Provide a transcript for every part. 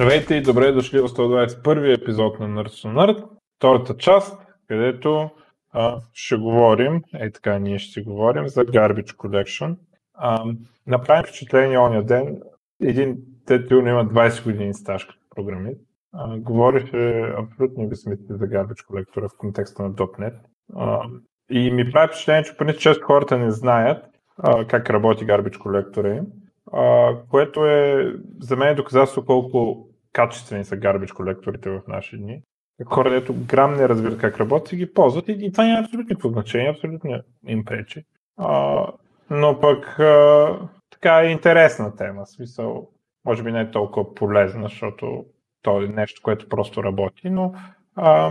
Здравейте и добре дошли в 121 епизод на Nerds to Nerd, втората част, където а, ще говорим, е така ние ще си говорим за Garbage Collection. А, направим впечатление ония ден, един тетил има 20 години стаж като програмист. Говореше абсолютно безсмисли за Garbage Collector в контекста на .NET. А, и ми прави впечатление, че поне често хората не знаят а, как работи Garbage Collector а, което е за мен е доказателство колко качествени са гарбич колекторите в наши дни. Хора, дето грам не разбират как работят, ги ползват и, и това няма абсолютно никакво значение, абсолютно им пречи. А, но пък а, така е интересна тема, смисъл, може би не е толкова полезна, защото то е нещо, което просто работи, но а,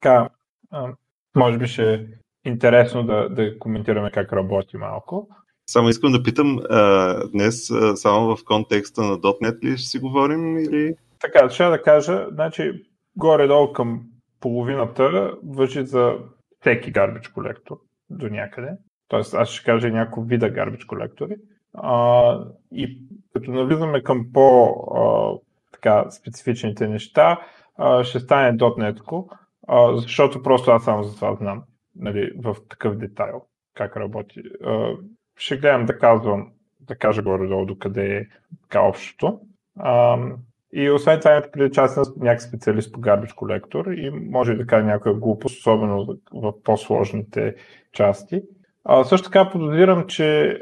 така, а, може би ще е интересно да, да коментираме как работи малко. Само искам да питам, а, днес а, само в контекста на .NET ли ще си говорим или... Така, ще да кажа, значи горе-долу към половината въжи за всеки garbage колектор до някъде. Тоест аз ще кажа няколко вида garbage колектори. А, и като навлизаме към по а, така, специфичните неща, а, ще стане .NET, а, защото просто аз само за това знам нали, в такъв детайл как работи. А, ще гледам да казвам, да кажа горе-долу до къде е така общото. А, и освен това имате преди на някакъв специалист по гарбич колектор и може да кажа някоя глупост, особено в по-сложните части. А, също така подозирам, че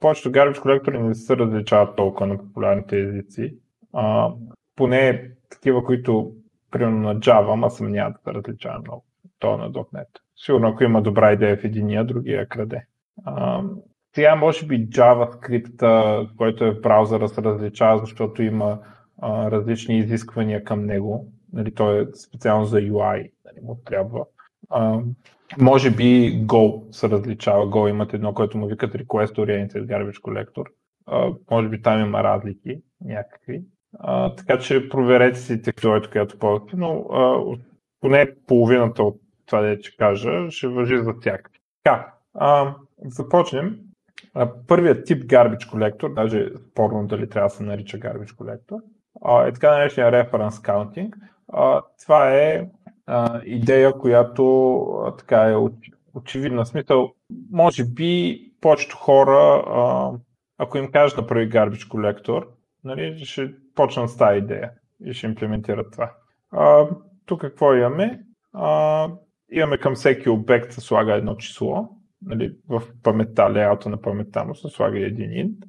повечето гарбич колектори не се различават толкова на популярните езици. А, поне такива, които примерно на Java, ама съм няма да се различава много. То на .NET. Сигурно ако има добра идея в единия, другия краде. А, сега може би JavaScript, който е в браузъра, се различава, защото има а, различни изисквания към него. Нали, той е специално за UI, нали, му трябва. А, може би Go се различава. Go имат едно, което му викат Request Oriented Garbage Collector. А, може би там има разлики някакви. А, така че проверете си технологията, която ползвате, но а, поне половината от това, да ще кажа, ще въжи за тях. Така, а, започнем Първият тип garbage колектор, даже спорно дали трябва да се нарича garbage колектор, е така наречения reference counting. Това е идея, която така е очевидна. Смисъл, може би повечето хора, ако им кажат да прави garbage колектор, нали, ще почнат с тази идея и ще имплементират това. тук какво имаме? имаме към всеки обект се слага едно число, нали, в паметта, леята на паметта му се слага един int.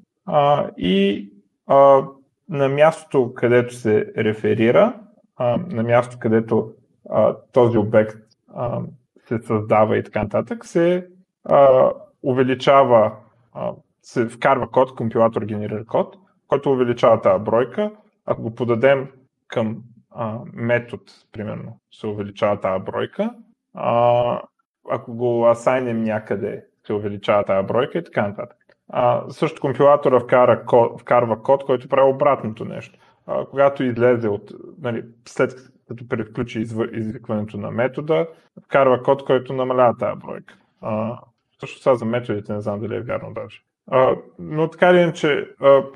И а, на мястото, където се реферира, а, на място, където а, този обект а, се създава и така нататък, се а, увеличава, а, се вкарва код, компилатор генерира код, който увеличава тази бройка. Ако го подадем към а, метод, примерно, се увеличава тази бройка. А, ако го асайнем някъде, се увеличава тази бройка и така нататък. А, също компилатора вкара код, вкарва код, който прави обратното нещо. А, когато излезе от, нали, след като превключи извикването на метода, вкарва код, който намалява тази бройка. А, също това за методите не знам дали е вярно даже. А, но така или иначе,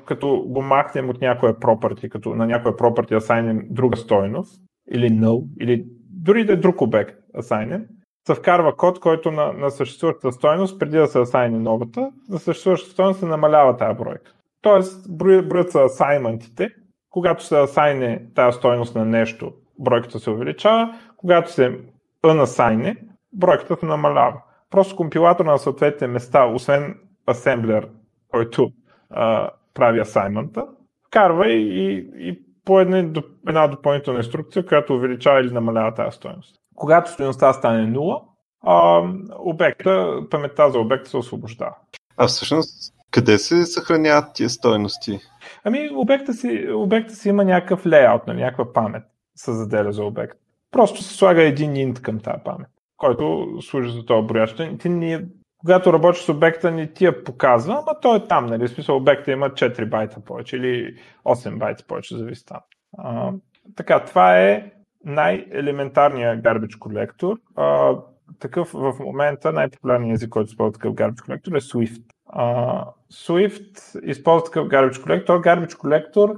като го махнем от някоя property, като на някоя property асайнем друга стойност, или null, или дори да е друг обект асайнем, се вкарва код, който на, на съществуващата стоеност, преди да се асайни новата, на съществуващата стоеност се намалява тази бройка. Тоест, броят са асайментите. Когато се асайне тази стоеност на нещо, бройката се увеличава. Когато се unassign, бройката се намалява. Просто компилатор на съответните места, освен асемблер, който а, прави асаймента, вкарва и, и, и по една, една допълнителна инструкция, която увеличава или намалява тази стоеност. Когато стоеността стане 0, а, обекта, паметта за обекта се освобождава. А всъщност, къде се съхраняват тия стоености? Ами, обекта си, обекта си има някакъв лейаут, нали, някаква памет се заделя за обект. Просто се слага един инт към тази памет, който служи за този брояч. Ти ни, когато работиш с обекта, не ти я показва, ама той е там, нали? В смисъл, обекта има 4 байта повече или 8 байта повече, зависи там. А, така, това е най-елементарният garbage колектор. А, такъв в момента най-популярният език, който използва такъв garbage колектор е Swift. А, Swift използва такъв garbage колектор. Garbage колектор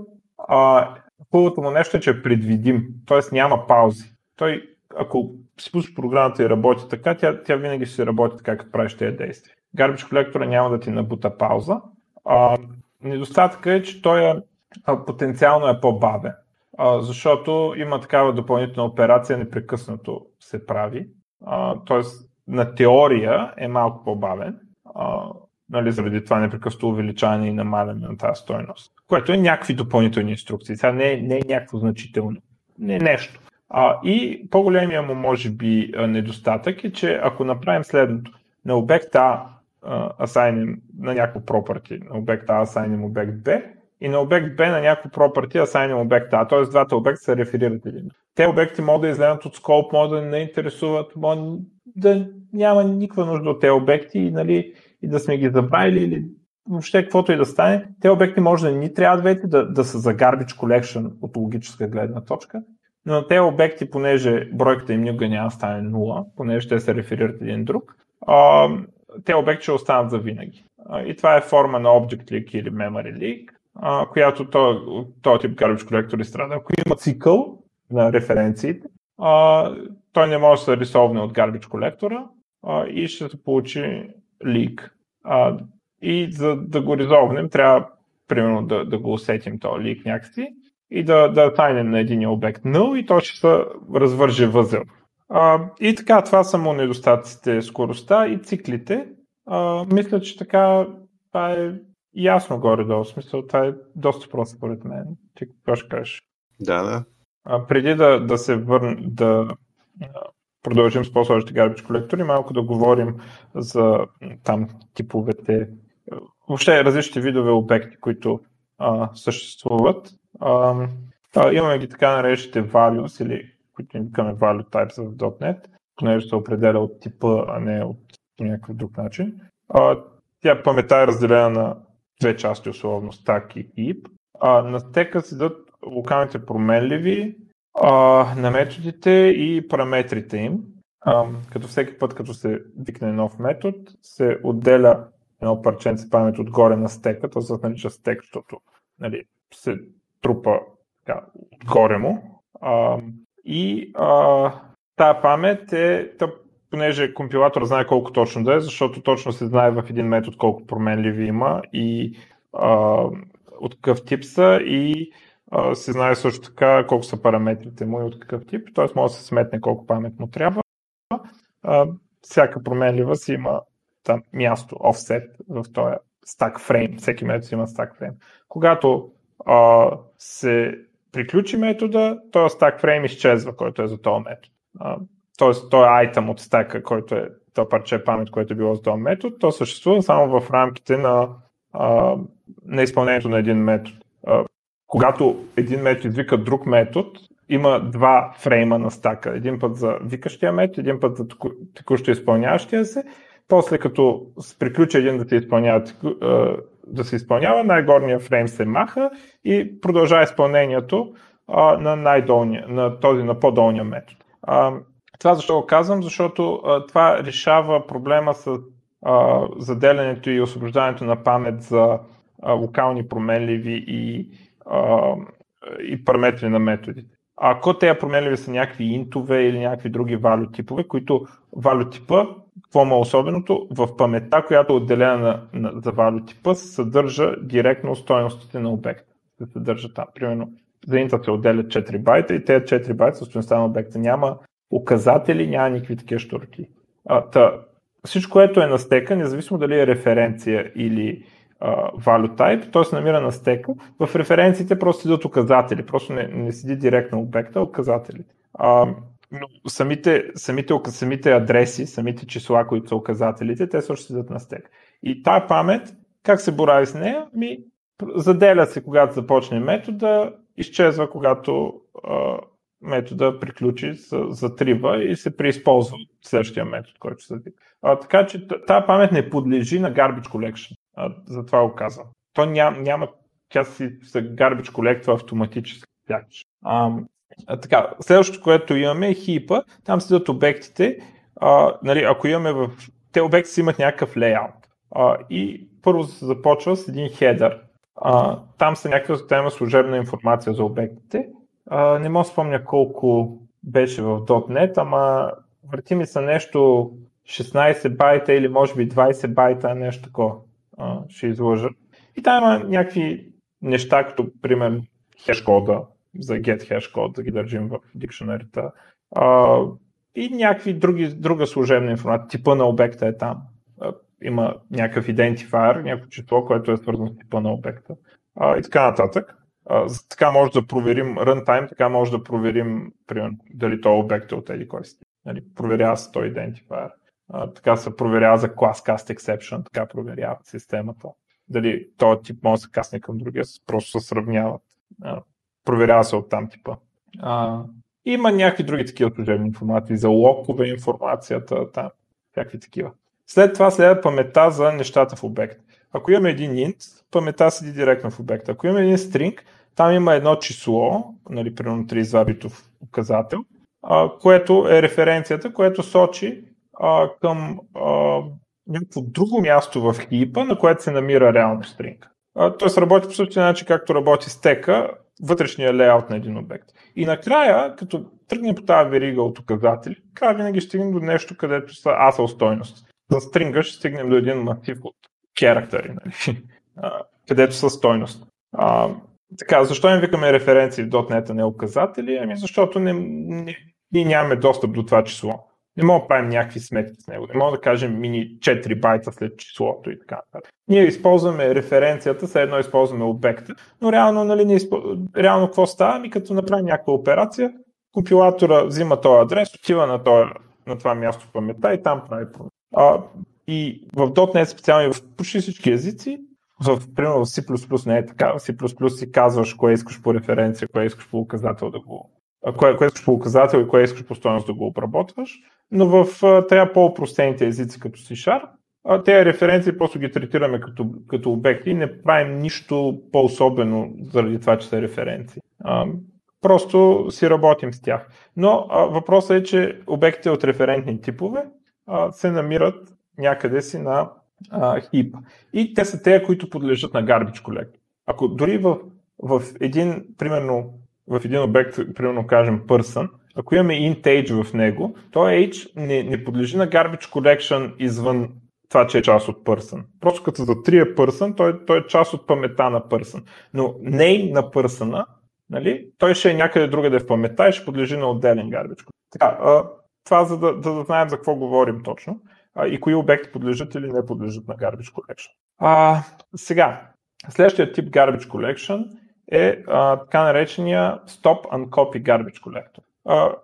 а, хубавото му нещо е, че е предвидим, т.е. няма паузи. Той, ако си пуснеш програмата и работи така, тя, тя винаги ще се работи така, като правиш тези действия. Garbage колектора няма да ти набута пауза. А, недостатъкът е, че той е, а, потенциално е по-бавен, а, защото има такава допълнителна операция, непрекъснато се прави. Тоест, на теория е малко по-бавен, а, нали, заради това непрекъснато увеличаване и намаляне на тази стойност, което е някакви допълнителни инструкции. Сега не, е, не е някакво значително, не е нещо. А, и по-големия му, може би, недостатък е, че ако направим следното, на обект А на някакво property, на обект А асайним обект Б и на обект Б на някакво property асайним обект А, т.е. двата обекта се реферират един. Те обекти могат да излезат от скоп, могат да не интересуват, могат да няма никаква нужда от тези обекти и, нали, и да сме ги забравили или въобще каквото и да стане. Те обекти може да ни трябват вече да, да са за garbage collection от логическа гледна точка, но на тези обекти, понеже бройката им никога няма да стане 0, понеже те се реферират един друг, те обекти ще останат за винаги. И това е форма на Object Leak или Memory Leak, а, която този тип garbage collector страда. Ако има цикъл на референциите, а, той не може да се рисовне от garbage колектора и ще се получи лик. А, и за да го резолвнем, трябва примерно да, да го усетим този лик някакси и да, да тайнем на един обект null и то ще се развърже възел. А, и така, това са му недостатъците, скоростта и циклите. А, мисля, че така това е ясно горе-долу. Смисъл, това е доста просто според мен. Ти какво ще кажеш? Да, да. А, преди да, да се върнем, да продължим с по-сложните garbage колектори, малко да говорим за там типовете, въобще различните видове обекти, които а, съществуват. А, а, имаме ги така наречените values или които им викаме value types в .NET, понеже се определя от типа, а не от някакъв друг начин. А, тя памета е разделена на две части, условно stack и heap. А, на стека седат локалните променливи, а, на методите и параметрите им. А, като всеки път, като се викне нов метод, се отделя едно парченце памет отгоре на стека, то се нарича стек, защото нали, се трупа така, отгоре му. А, и а, тая памет е, тъп, понеже компилатор знае колко точно да е, защото точно се знае в един метод колко променливи има и а, от какъв тип са и а, се знае също така колко са параметрите му и от какъв тип, т.е. може да се сметне колко памет му трябва. А, всяка променлива си има там място, offset в този stack frame. Всеки метод има stack frame. Когато а, се приключи метода, този stack frame изчезва, който е за този метод. А, тоест, този айтъм от стака, който е то парче памет, което е било за този метод, то съществува само в рамките на, а, на изпълнението на един метод. А, когато един метод извика друг метод, има два фрейма на стака. Един път за викащия метод, един път за текущо изпълняващия се. После като приключи един да се изпълнява, да се изпълнява най-горния фрейм се маха и продължава изпълнението на, на този, на по-долния метод. Това защо го казвам? Защото това решава проблема с заделянето и освобождането на памет за локални променливи и и параметри на методите. А ако тези променливи са някакви интове или някакви други валю типове, които валю типа, какво му е особеното? В паметта, която е отделена на, на, за валю типа, се съдържа директно стоеностите на обекта. Се съдържа там. Примерно за инта се отделят 4 байта и тези 4 байта са стоеността на обекта. Няма указатели, няма никакви такива штурки. А, та, всичко, което е на стека, независимо дали е референция или value type, т.е. намира на стека. В референциите просто идват указатели, просто не, не седи директно обекта, а указателите. А, но самите, самите, самите адреси, самите числа, които са указателите, те също седят на стек. И тая памет, как се борави с нея? Ми, заделя се, когато започне метода, изчезва, когато а, метода приключи, затрива и се преизползва следващия метод, който се А, така че тази памет не подлежи на garbage collection. А, затова го казвам. То няма, няма тя си се гарбич колектва автоматически. А, а, така, следващото, което имаме е хипа. Там седят обектите. А, нали, ако имаме в... Те обекти си имат някакъв лейаут. И първо се започва с един хедър. А, там са някаква тема служебна информация за обектите. Не мога спомня колко беше в .NET, ама върти ми са нещо 16 байта или може би 20 байта, нещо такова. Ще изложа. И там има някакви неща, като примерно хешкода, за get hash да ги държим в дикшенерите. И някакви други, друга служебна информация. Типа на обекта е там. Има някакъв идентифайер, някакво число, което е свързано с типа на обекта. А, и така нататък. А, така може да проверим runtime, така може да проверим примерно, дали този обект е от еди кой си. Нали, проверява се този идентифайер. А, така се проверява за class cast exception, така проверява системата. Дали този тип може да се касне към другия, просто се сравняват. А, проверява се от там типа. А, има някакви други такива служебни информации, за локове информацията, там, всякакви такива. След това следва памета за нещата в обект. Ако имаме един int, памета седи директно в обекта. Ако имаме един string, там има едно число, нали, примерно 32 битов указател, а, което е референцията, което сочи а, към а, някакво друго място в хипа, на което се намира реално стринг. Тоест работи по същия начин, както работи стека, вътрешния леаут на един обект. И накрая, като тръгнем по тази верига от указатели, края винаги стигнем до нещо, където са асъл стойност. За стринга ще стигнем до един масив от характери, нали? където са стойност. Така, защо им викаме референции в .NET, а не указатели? Ами защото не, не, ние нямаме достъп до това число. Не мога да правим някакви сметки с него. Не мога да кажем мини 4 байта след числото и така нататък. Ние използваме референцията, след едно използваме обекта, но реално, нали, не изпо... реално какво става? Ами като направим някаква операция, компилатора взима този адрес, отива на, този, на това място в паметта и там прави а, И в .NET специално и в почти всички езици, в, примерно в C++ не е така, в C++ си казваш кое искаш по референция, кое искаш по указател да го кое, кое искаш по указател и кое искаш по стоеност да го обработваш, но в тези по-простените езици като C-Sharp, тези референции просто ги третираме като, като обекти и не правим нищо по-особено заради това, че са референции. А, просто си работим с тях. Но а, въпросът е, че обектите от референтни типове а, се намират някъде си на а. И те са те, които подлежат на garbage collect. Ако дори в, в един, примерно, в един обект, примерно кажем person, ако имаме int age в него, то age не, не подлежи на garbage collection извън това, че е част от person. Просто като за трия person, той, той е част от памета на person. Но name на person, нали, той ще е някъде другаде в памета и ще подлежи на отделен garbage. Така, а, това за да, да знаем за какво говорим точно и кои обекти подлежат или не подлежат на garbage collection. А, сега, следващия тип garbage collection е а, така наречения Stop and Copy Garbage Collector. А,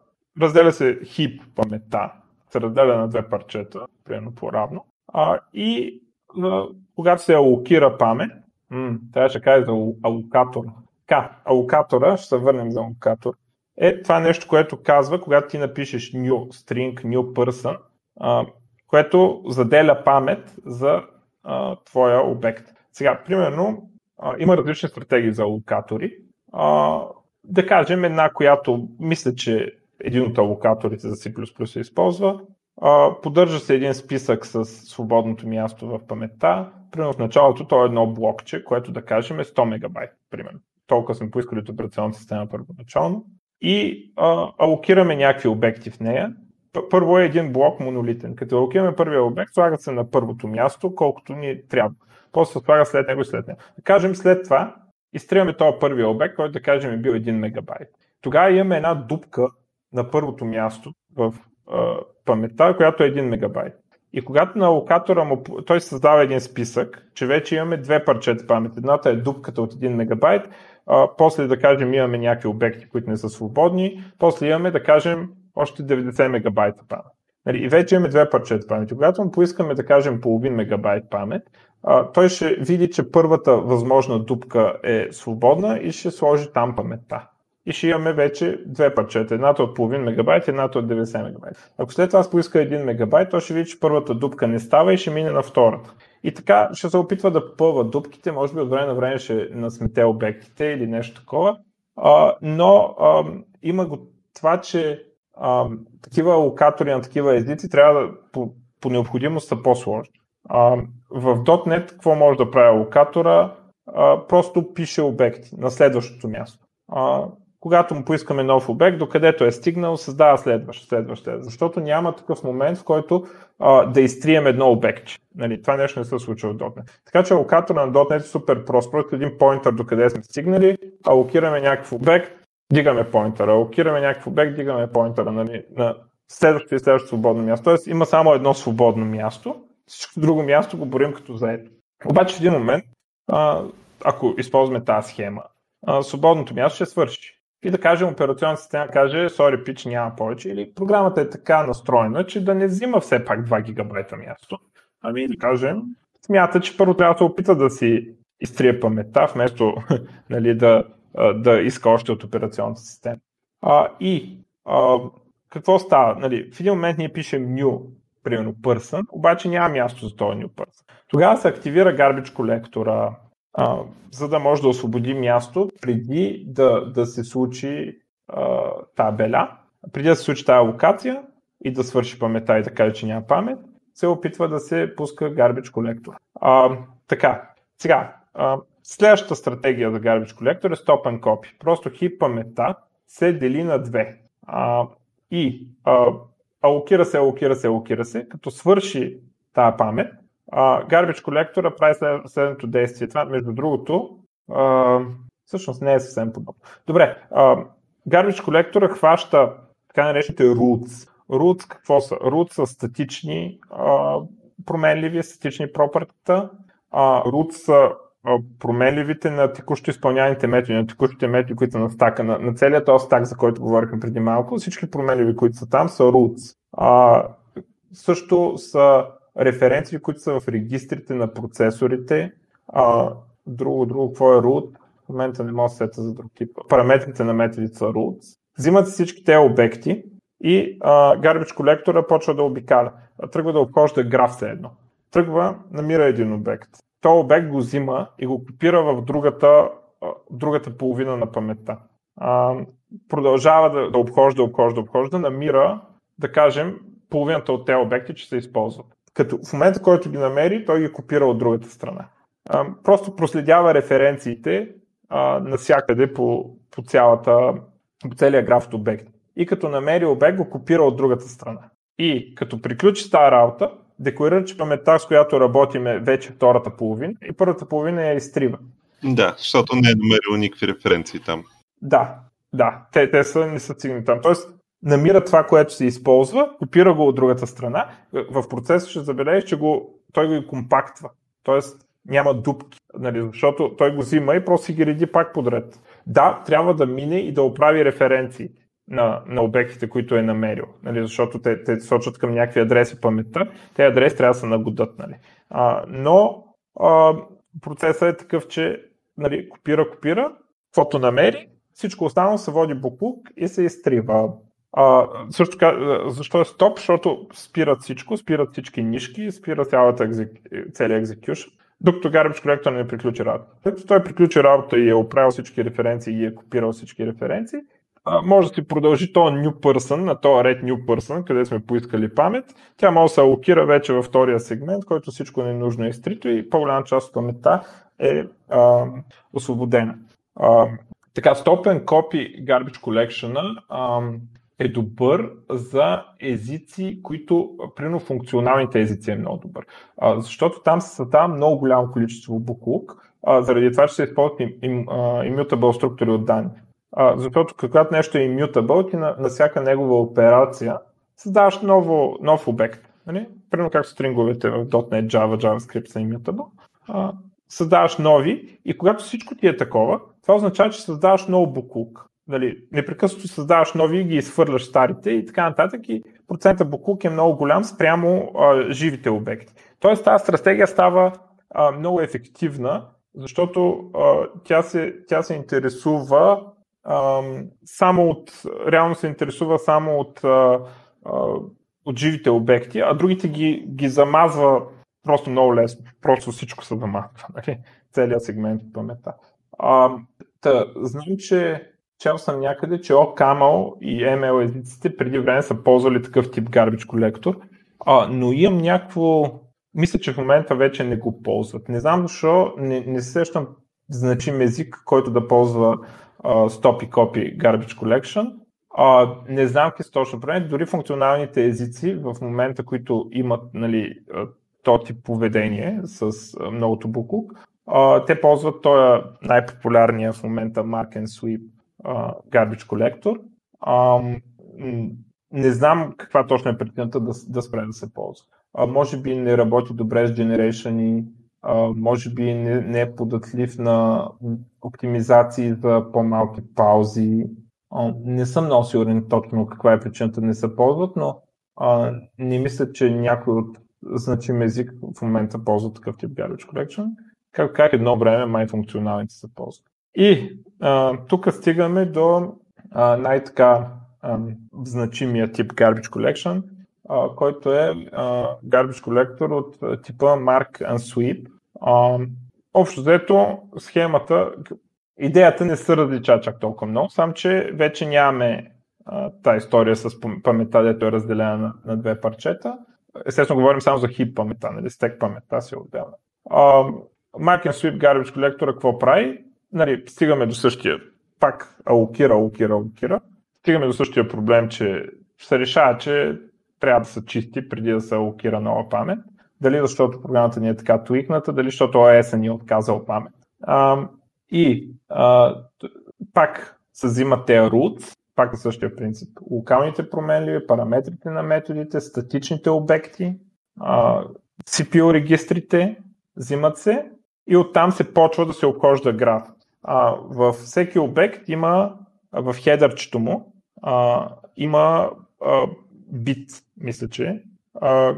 разделя се хип паметта, се разделя на две парчета, примерно по-равно. А, и а, когато се алокира памет, м- трябва да кажа за алокатор. Така, алокатора, ще се върнем за алокатор, е това нещо, което казва, когато ти напишеш new string, new person, а, което заделя памет за а, твоя обект. Сега, примерно, а, има различни стратегии за алокатори. А, да кажем една, която мисля, че един от алокаторите за C++ се използва. А, поддържа се един списък с свободното място в паметта. Примерно в началото то е едно блокче, което да кажем е 100 мегабайт, примерно. Толкова сме поискали от операционната система първоначално. И а, алокираме някакви обекти в нея. Първо е един блок монолитен. Като алокираме първия обект, слага се на първото място, колкото ни трябва после слага след него и след него. Да кажем след това, изтриваме този първия обект, който да кажем е бил 1 мегабайт. Тогава имаме една дупка на първото място в е, паметта, която е 1 мегабайт. И когато на локатора му, той създава един списък, че вече имаме две парчета памет. Едната е дупката от 1 мегабайт, а, после да кажем имаме някакви обекти, които не са свободни, после имаме да кажем още 90 мегабайта памет. Нали, и вече имаме две парчета памет. Когато му поискаме да кажем половин мегабайт памет, а, той ще види, че първата възможна дупка е свободна и ще сложи там паметта. И ще имаме вече две парчета. Едната от половин мегабайт, едната от 90 мегабайт. Ако след това поиска 1 мегабайт, то ще види, че първата дупка не става и ще мине на втората. И така ще се опитва да попълва дупките, може би от време на време ще насмете обектите или нещо такова. А, но а, има го това, че а, такива локатори на такива езици трябва да по, по необходимост са по-сложни. А, в .NET какво може да прави локатора? а, просто пише обекти на следващото място. А, когато му поискаме нов обект, докъдето е стигнал, създава следващ, следващ, следващ. Защото няма такъв момент, в който а, да изтрием едно обект. Нали, това нещо не се случва в .NET. Така че алокатора на .NET е супер прост. Просто един поинтър докъде сме стигнали, алокираме някакъв обект, дигаме поинтъра, алокираме някакъв обект, дигаме поинтъра нали, на следващото и следващото свободно място. Тоест има само едно свободно място, всичко друго място го борим като заето. Обаче в един момент, а, ако използваме тази схема, а, свободното място ще свърши и да кажем операционната система каже, sorry, пич няма повече, или програмата е така настроена, че да не взима все пак 2 гигабайта място. Ами да кажем, смята, че първо трябва да се опита да си изтрие паметта, вместо нали, да, да иска още от операционната система. А, и а, какво става? Нали, в един момент ние пишем new, примерно person, обаче няма място за този new person. Тогава се активира garbage колектора, а, за да може да освободи място преди да, да се случи а, тази беля, преди да се случи тази локация и да свърши памета и да каже, че няма памет, се опитва да се пуска garbage колектор. А, така, сега, а, следващата стратегия за garbage колектор е stop and copy. Просто хип паметта се дели на две. А, и а, алокира се, алокира се, алокира се, като свърши тази памет, Uh, garbage колектора прави следното действие. Това, между другото, uh, всъщност не е съвсем подобно. Добре, uh, garbage колектора хваща така наречените roots. Roots какво са? Roots са статични uh, променливи, статични пропъртата. Roots са променливите на текущо изпълняемите методи, на текущите методи, които са на стака, на, на целият този стак, за който говорихме преди малко, всички променливи, които са там, са roots. А, също са референции, които са в регистрите на процесорите. А, друго, друго, какво е root? В момента не мога да сета за друг тип. Параметрите на методите са roots. Взимат всички тези обекти и а, garbage колектора почва да обикаля. Тръгва да обхожда граф все едно. Тръгва, намира един обект. То обект го взима и го копира в другата, другата половина на паметта. А, продължава да, да обхожда, обхожда, обхожда, намира, да кажем, половината от тези обекти, че се използват като в момента, който ги намери, той ги копира от другата страна. А, просто проследява референциите а, навсякъде по, по, цялата, по целия граф от обект. И като намери обект, го копира от другата страна. И като приключи тази работа, декларира, че паметта, с която работим е вече втората половина и първата половина я изтрива. Да, защото не е намерил никакви референции там. Да, да, те, те са, не са стигнали там. Тоест, намира това, което се използва, копира го от другата страна. В процеса ще забележиш, че го, той го и компактва. Тоест няма дупки, нали, защото той го взима и просто си ги реди пак подред. Да, трябва да мине и да оправи референции на, на обектите, които е намерил, нали, защото те, те сочат към някакви адреси паметта, те адреси трябва да се нагодат. Нали. А, но а, процесът е такъв, че нали, копира, копира, каквото намери, всичко останало се води буклук и се изтрива. А, също така, защо е стоп? Защото спират всичко, спират всички нишки, спира цялата екзек... целият екзекюшн, докато Garbage Collector не приключи работа. След като той приключи работа и е оправил всички референции и е копирал всички референции, може да си продължи този new person, на този ред new person, къде сме поискали памет. Тя може да се алокира вече във втория сегмент, който всичко ненужно е изтрито и по-голяма част от паметта е а, освободена. А, така, Stop and Copy Garbage Collection е добър за езици, които, примерно функционалните езици е много добър. А, защото там се създава много голямо количество буклук, а, заради това, че се използват им, immutable структури от данни. А, защото когато нещо е immutable, ти на, на всяка негова операция създаваш ново, нов обект. Нали? Примерно как стринговете в .NET, Java, JavaScript са immutable. А, създаваш нови и когато всичко ти е такова, това означава, че създаваш много буклук нали, непрекъснато създаваш нови и ги изхвърляш старите и така нататък и процента буклук е много голям спрямо а, живите обекти. Тоест тази стратегия става а, много ефективна, защото а, тя, се, тя се интересува само от, реално се интересува само от, от живите обекти, а другите ги, ги замазва просто много лесно. Просто всичко се замазва. Нали? Целият сегмент от памета. А, та, знам, че чел съм някъде, че OCaml и ML езиците преди време са ползвали такъв тип garbage колектор, но имам някакво... Мисля, че в момента вече не го ползват. Не знам защо, не, не се сещам значим език, който да ползва stop и copy garbage collection. Uh, не знам какви са точно проблеми, дори функционалните езици в момента, които имат нали, то тип поведение с многото буклук, те ползват този най-популярния в момента Mark and Sweep Garbage Collector. Um, не знам каква точно е причината да, да спре да се ползва. Uh, може би не работи добре с Generation може би не, не е податлив на оптимизации за по-малки паузи. Не съм много сигурен точно каква е причината да не се ползват, но не мисля, че някой от значим език в момента ползва такъв тип garbage collection. Как, как едно време май функционалните се ползват. И тук стигаме до най-така значимия тип Garbage Collection, който е Garbage Collector от типа Mark and Sweep. А, общо взето схемата, идеята не се различа чак толкова много, само че вече нямаме тази история с паметта, дето е разделена на, на две парчета. Естествено, говорим само за хип паметта, нали, стек паметта си е отделна. Mark and Sweep Garbage Collector какво прави? нали, стигаме до същия, пак алокира, алокира, алокира, стигаме до същия проблем, че се решава, че трябва да са чисти преди да се алокира нова памет. Дали защото програмата ни е така твикната, дали защото OS ни е отказал памет. А, и а, пак се взимат тези roots, пак е същия принцип. Локалните променливи, параметрите на методите, статичните обекти, а, CPU регистрите, взимат се и оттам се почва да се окожда граф а, във всеки обект има в хедърчето му а, има бит, мисля, че,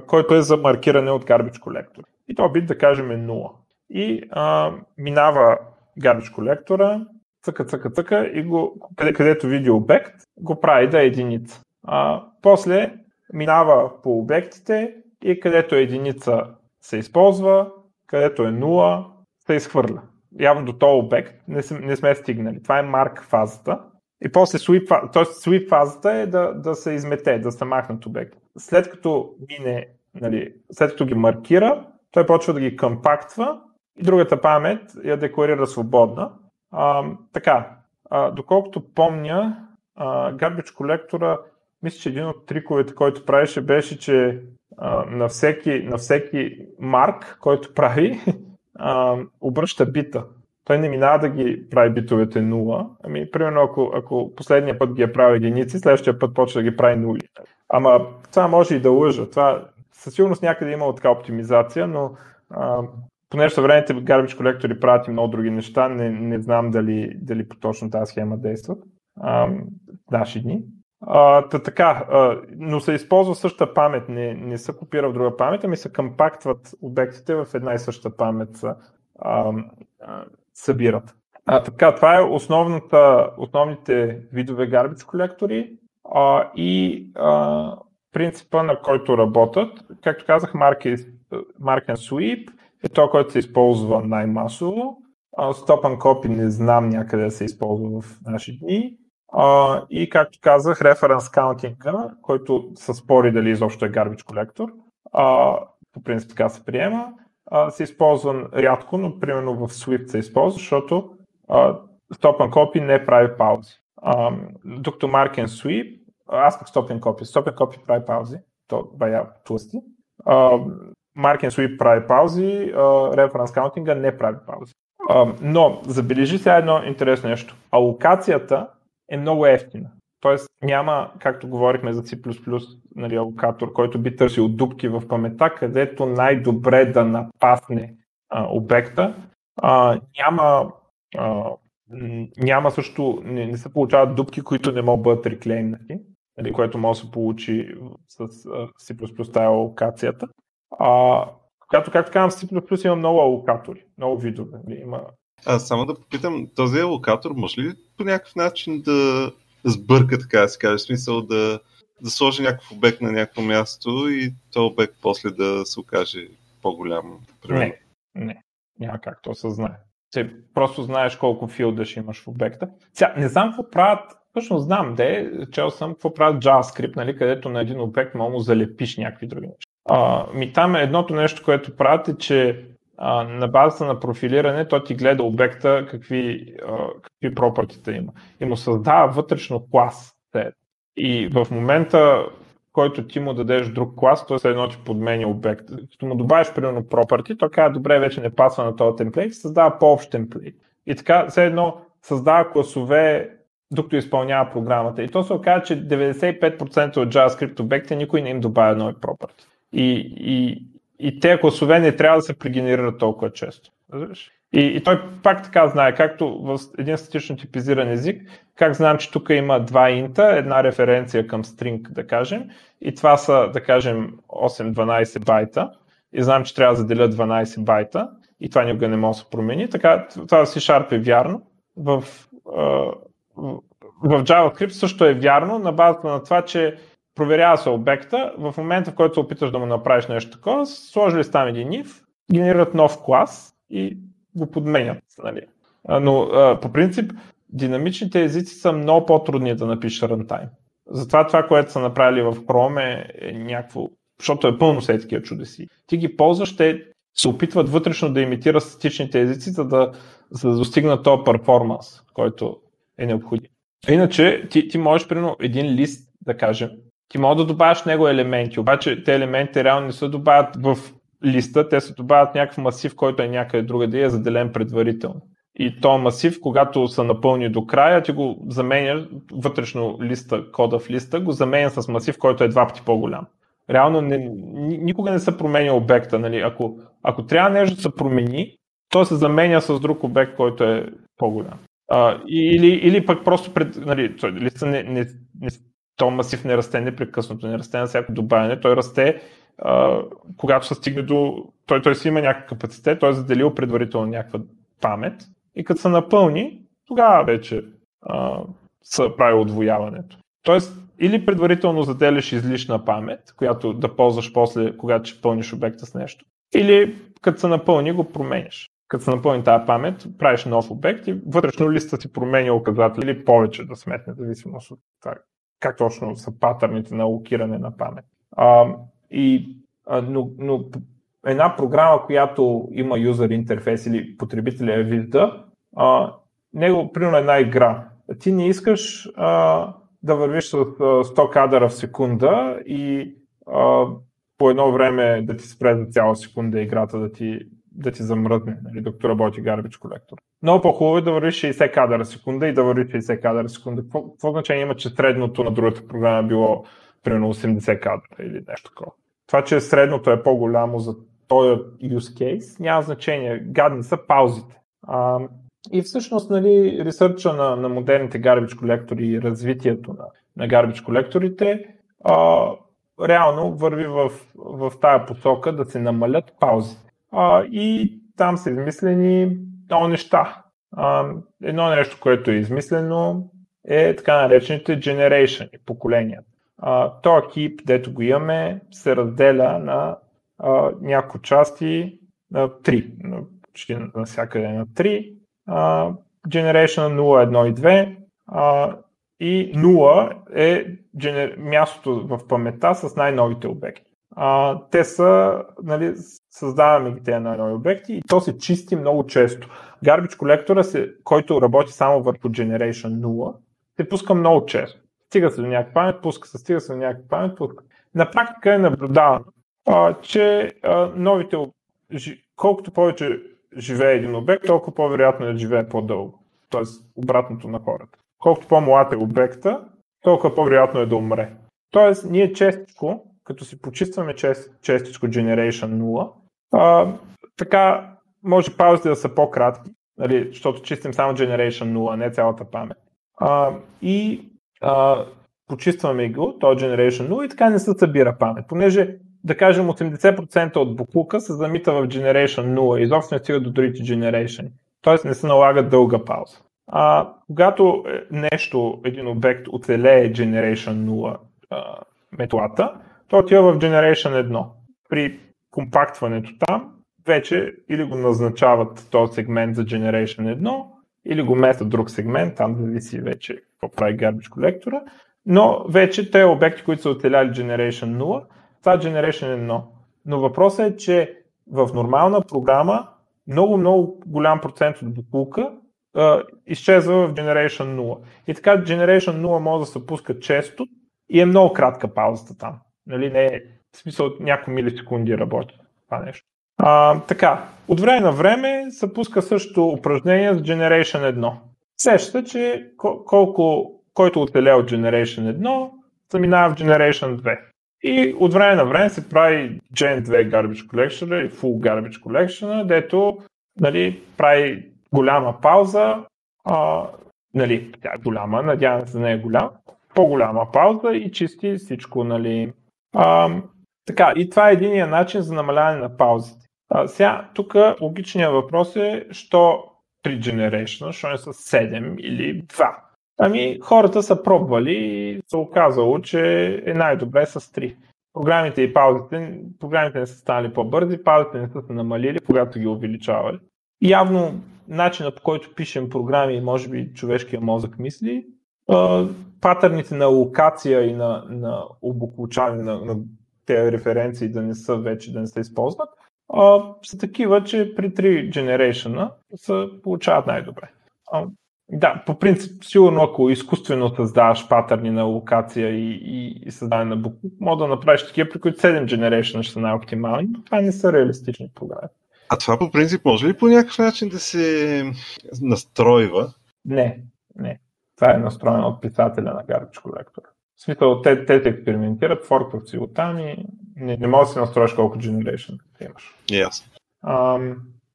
който е за маркиране от Garbage Collector. И то бит, да кажем, е 0. И а, минава Garbage колектора, цъка, цъка, цъка и го, къде, където види обект, го прави да е единица. А, после минава по обектите и където е единица се използва, където е 0 се изхвърля явно до този обект не, сме, не сме стигнали. Това е марк фазата. И после sweep, т.е. sweep фазата е да, да се измете, да се махнат обект. След като мине, нали, след като ги маркира, той почва да ги компактва и другата памет я декларира свободна. А, така, а, доколкото помня, Garbage колектора, мисля, че един от триковете, който правеше, беше, че а, на, всеки, на всеки марк, който прави, а, обръща бита. Той не минава да ги прави битовете 0. Ами, примерно, ако, ако последния път ги е правил единици, следващия път почва да ги прави нули. Ама това може и да лъжа. Това със сигурност някъде има така оптимизация, но а, понеже съвременните гарбич колектори правят и много други неща, не, не знам дали, дали по точно тази схема действат а, наши дни. А, та, така, а, но се използва същата памет, не, не се копира в друга памет, ами се компактват обектите в една и съща памет а, а, събират. А, така, това е основната, основните видове garbage колектори а, и а, принципа на който работят. Както казах, Mark, and Sweep е то, който се използва най-масово. Stop and Copy не знам някъде да се използва в наши дни. А, и както казах, референс каунтинга, който се спори дали изобщо е garbage колектор, по принцип така се приема, а, се използва рядко, но примерно в Swift се използва, защото а, Stop and Copy не прави паузи. А, докато Mark and Sweep, аз пък Stop and Copy, Stop and Copy прави паузи, то бая тлъсти. Mark and Sweep прави паузи, референс каунтинга не прави паузи. А, но забележи сега едно интересно нещо. Алокацията е много ефтина. Тоест няма, както говорихме за C++, нали, алокатор, който би търсил дупки в памета, където най-добре да напасне а, обекта. А, няма, а, няма също, не, не се получават дупки, които не могат да бъдат реклеймнати, нали, което може да се получи с C++ тази алокацията. А, когато, както казвам, C++ има много алокатори, много видове. Нали, има а само да попитам, този алокатор може ли по някакъв начин да сбърка, така да се каже, смисъл да, да сложи някакъв обект на някакво място и този обект после да се окаже по-голям? Примерно? Не, не, няма как то се знае. Ти просто знаеш колко филда ще имаш в обекта. Сега, не знам какво правят, всъщност знам, де, чел съм какво правят JavaScript, нали, където на един обект мога му залепиш някакви други неща. А, ми там е едното нещо, което правят е, че а, на базата на профилиране, той ти гледа обекта какви, а, какви пропъртите има. И му създава вътрешно клас. И в момента, който ти му дадеш друг клас, той се едно ти подменя обект. Като му добавиш примерно property, той казва, добре, вече не пасва на този темплейт, създава по-общ темплейт. И така, все едно създава класове, докато изпълнява програмата. И то се оказа, че 95% от JavaScript обекти никой не им добавя нови property. И, и, и те класове не трябва да се прегенерират толкова често. И, и той пак така знае, както в един статично типизиран език, как знам, че тук има два инта, една референция към string, да кажем, и това са, да кажем, 8-12 байта, и знам, че трябва да заделя 12 байта, и това никога не може да се промени. Така, това в C-Sharp е вярно. В, в JavaScript също е вярно, на базата на това, че проверява се обекта, в момента в който се опиташ да му направиш нещо такова, сложили с там един if, генерират нов клас и го подменят. Нали. Но по принцип, динамичните езици са много по-трудни да напишеш runtime. Затова това, което са направили в Chrome е, е някакво, защото е пълно с такива чудеси. Ти ги ползваш, те се опитват вътрешно да имитират статичните езици, за да, за да достигнат този перформанс, който е необходим. Иначе ти, ти можеш, примерно, един лист, да кажем, ти можеш да добавяш него елементи, обаче те елементи реално не се добавят в листа, те се добавят някакъв масив, който е някъде другаде и е заделен предварително. И то масив, когато са напълни до края, ти го заменя вътрешно листа, кода в листа, го заменя с масив, който е два пъти по-голям. Реално не, никога не се променя обекта. Нали? Ако, ако трябва нещо да се промени, то се заменя с друг обект, който е по-голям. А, или, или пък просто пред, нали, листа не, не, не, то масив не расте непрекъснато, не расте на всяко добавяне, той расте а, когато се стигне до... Той, той си има някакъв капацитет, той е заделил предварително някаква памет и като се напълни, тогава вече а, се прави отвояването. Тоест, или предварително заделяш излишна памет, която да ползваш после, когато ще пълниш обекта с нещо, или като се напълни, го променяш. Като се напълни тази памет, правиш нов обект и вътрешно листа си променя указател или повече да сметне, зависимост от това, как точно са патърните на локиране на памет. А, и, а, но, но една програма, която има юзер интерфейс или потребителя я вижда, а, него, примерно една игра. Ти не искаш а, да вървиш с 100 кадъра в секунда и а, по едно време да ти спре за цяла секунда играта, да ти, да ти замръдне, нали, докато работи Garbage колектор. Много по-хубаво е да вървиш 60 кадъра секунда и да вървиш 60 кадъра секунда. Какво, какво значение има, че средното на другата програма е било примерно 80 кадра или нещо такова. Това, че средното е по-голямо за този use case, няма значение. Гадни са паузите. А, и всъщност, нали, ресърча на, на модерните garbage колектори и развитието на, на garbage колекторите а, реално върви в, в тая посока да се намалят паузите. А, и там са измислени много неща. Едно нещо, което е измислено е така наречените generation, поколенията а, този екип, дето го имаме, се разделя на някои части на 3, на, почти на 3. А, Generation 0, 1 и 2 а, и 0 е gener... мястото в паметта с най-новите обекти. Те са, нали, създаваме ги тези най-нови обекти и то се чисти много често. Garbage колектора, който работи само върху Generation 0, се пуска много често стига се до някаква памет, пуска се, стига се до някаква памет, пуска. На практика е наблюдавано, че новите, колкото повече живее един обект, толкова по-вероятно е да живее по-дълго. Тоест обратното на хората. Колкото по-млад е обекта, толкова по-вероятно е да умре. Тоест, ние честичко, като си почистваме чест, честичко Generation 0, а, така може паузите да са по-кратки, нали, защото чистим само Generation 0, а не цялата памет. А, и а, почистваме го, то Generation 0 и така не се събира памет. Понеже, да кажем, 80% от буклука се замита в Generation 0 и изобщо не стига до другите Generation. Тоест не се налага дълга пауза. А, когато е, нещо, един обект оцелее Generation 0 а, метлата, то отива в Generation 1. При компактването там, вече или го назначават този сегмент за Generation 1, или го местят друг сегмент, там зависи вече какво прави Garbage колектора, но вече те обекти, които са оцеляли Generation 0, това е Generation 1. Но въпросът е, че в нормална програма много, много голям процент от буклука изчезва в Generation 0. И така Generation 0 може да се пуска често и е много кратка паузата там. Нали, не в смисъл няколко милисекунди работи това нещо. А, така, от време на време се пуска също упражнение с Generation 1. Сеща, че колко, който оцеля от Generation 1, се минава в Generation 2. И от време на време се прави Gen 2 Garbage Collection или Full Garbage Collection, дето нали, прави голяма пауза, а, нали, тя е голяма, надявам се не е голяма, по-голяма пауза и чисти всичко. Нали. А, така, и това е единия начин за намаляване на паузите. А, сега, тук логичният въпрос е, що 3 Generation, що не са 7 или 2. Ами, хората са пробвали и се оказало, че е най-добре с 3. Програмите и паузите, програмите не са станали по-бързи, паузите не са се намалили, когато ги увеличавали. Явно начинът по който пишем програми, може би човешкия мозък мисли, патърните на локация и на, на обоключаване на, на тези референции да не са вече, да не се използват, а, са такива, че при 3 generation се получават най-добре. А, да, по принцип, сигурно ако изкуствено създаваш патърни на локация и, и, и създаване на букви, може да направиш такива, при които 7 generation ще са най-оптимални, но това не са реалистични програми. А това по принцип може ли по някакъв начин да се настройва? Не, не. Това е настроено от писателя на Garbage Collector. В смисъл, те, те те експериментират, форкват си оттам и не, не можеш да си настроиш колко generation имаш. Yes. А,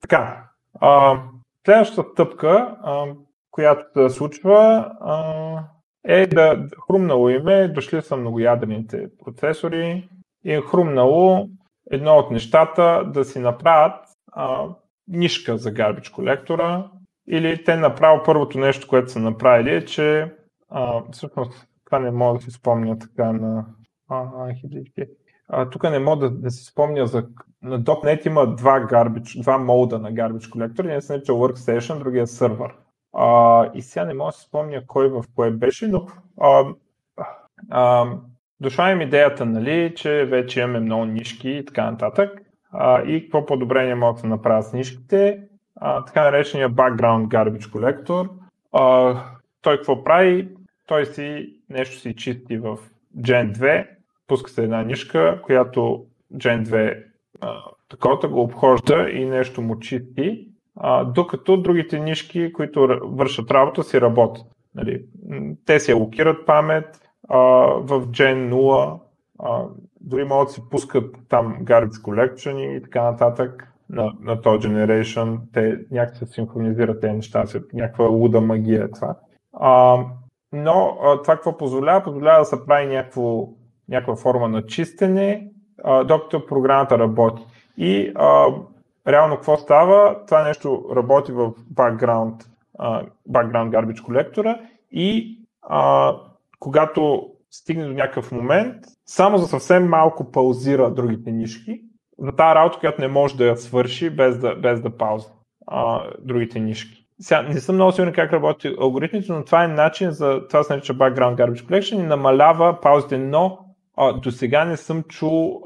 така. А, следващата стъпка, а, която се случва, а, е да хрумнало име, дошли са многоядрените процесори и е хрумнало едно от нещата да си направят а, нишка за гарбич колектора или те направо първото нещо, което са направили е, че а, всъщност това не мога да си спомня така на а, а, тук не мога да, да си спомня за на .NET има два, garbage, два мода на Garbage Collector, един се нарича Workstation, другия сервер. А, и сега не мога да си спомня кой в кое беше, но а, а, дошла им идеята, нали, че вече имаме много нишки и така нататък. А, и какво подобрение могат да направят с нишките? А, така наречения Background Garbage Collector. А, той какво прави? Той си нещо си чисти в Gen 2, пуска се една нишка, която Gen 2 такова го обхожда и нещо му чисти, а, докато другите нишки, които вършат работа, си работят. Нали, те си алокират памет а, в Gen 0, а, дори могат да си пускат там garbage collection и така нататък на, на този generation. Те някак се синхронизират тези неща, някаква луда магия е това. А, но а, това какво позволява? Позволява да се прави някакво, някаква форма на чистене, а, докато програмата работи. И а, реално какво става? Това нещо работи в background, а, background garbage колектора и а, когато стигне до някакъв момент, само за съвсем малко паузира другите нишки, за тази работа, която не може да я свърши без да, без да пауза а, другите нишки. Сега, не съм много сигурен как работи алгоритмите, но това е начин за, това се нарича background garbage collection и намалява паузите, но а, до сега не съм чул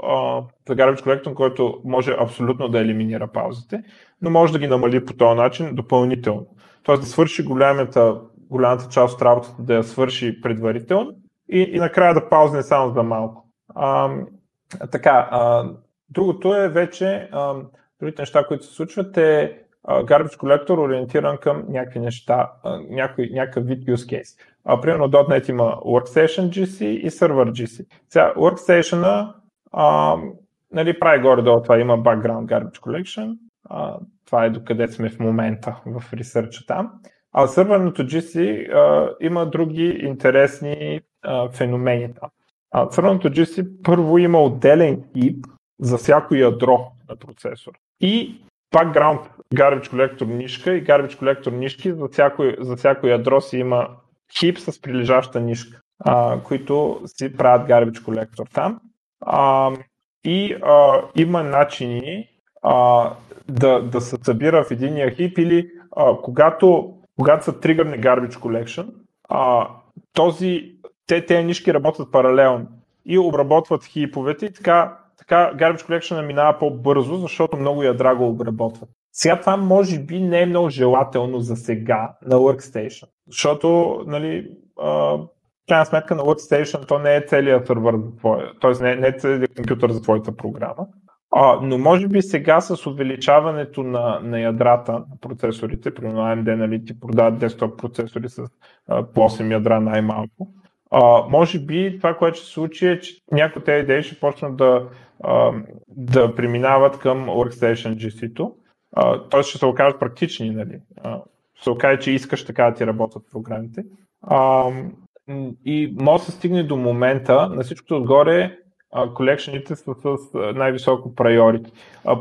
за garbage collection, който може абсолютно да елиминира паузите, но може да ги намали по този начин допълнително. Тоест да свърши голямата, голямата част от работата, да я свърши предварително и, и накрая да паузне само за малко. А, така, а, другото е вече, другите неща, които се случват е Garbage Collector ориентиран към някакви неща, някой, някакъв вид use case. А, примерно .NET има Workstation GC и Server GC. Сега Workstation нали, прави горе-долу това, има Background Garbage Collection, а, това е докъде сме в момента в ресърча там. А сървърното GC а, има други интересни а, феномени там. А, GC първо има отделен хип за всяко ядро на процесор. И background garbage collector нишка и garbage collector нишки за всяко, за всяко ядро си има хип с прилежаща нишка, а, които си правят garbage collector там. А, и а, има начини а, да, да се събира в единия хип или а, когато когато са тригърне Garbage Collection, а, този, те, те нишки работят паралелно и обработват хиповете и така така Garbage Collection минава по-бързо, защото много ядра го обработват. Сега това може би не е много желателно за сега на Workstation, защото нали, в крайна сметка на Workstation то не е целият сървър т.е. не, не е целият компютър за твоята програма. А, но може би сега с увеличаването на, на ядрата на процесорите, при AMD нали, ти продават десктоп процесори с а, по 8 ядра най-малко, а, може би това, което ще се случи е, че някои тези идеи ще почнат да, да преминават към Workstation GC-то. Т.е. ще се окажат практични. Нали? Се окаже, че искаш така да ти работят програмите. И може да се стигне до момента, на всичкото отгоре, колекшените са с най-високо priority.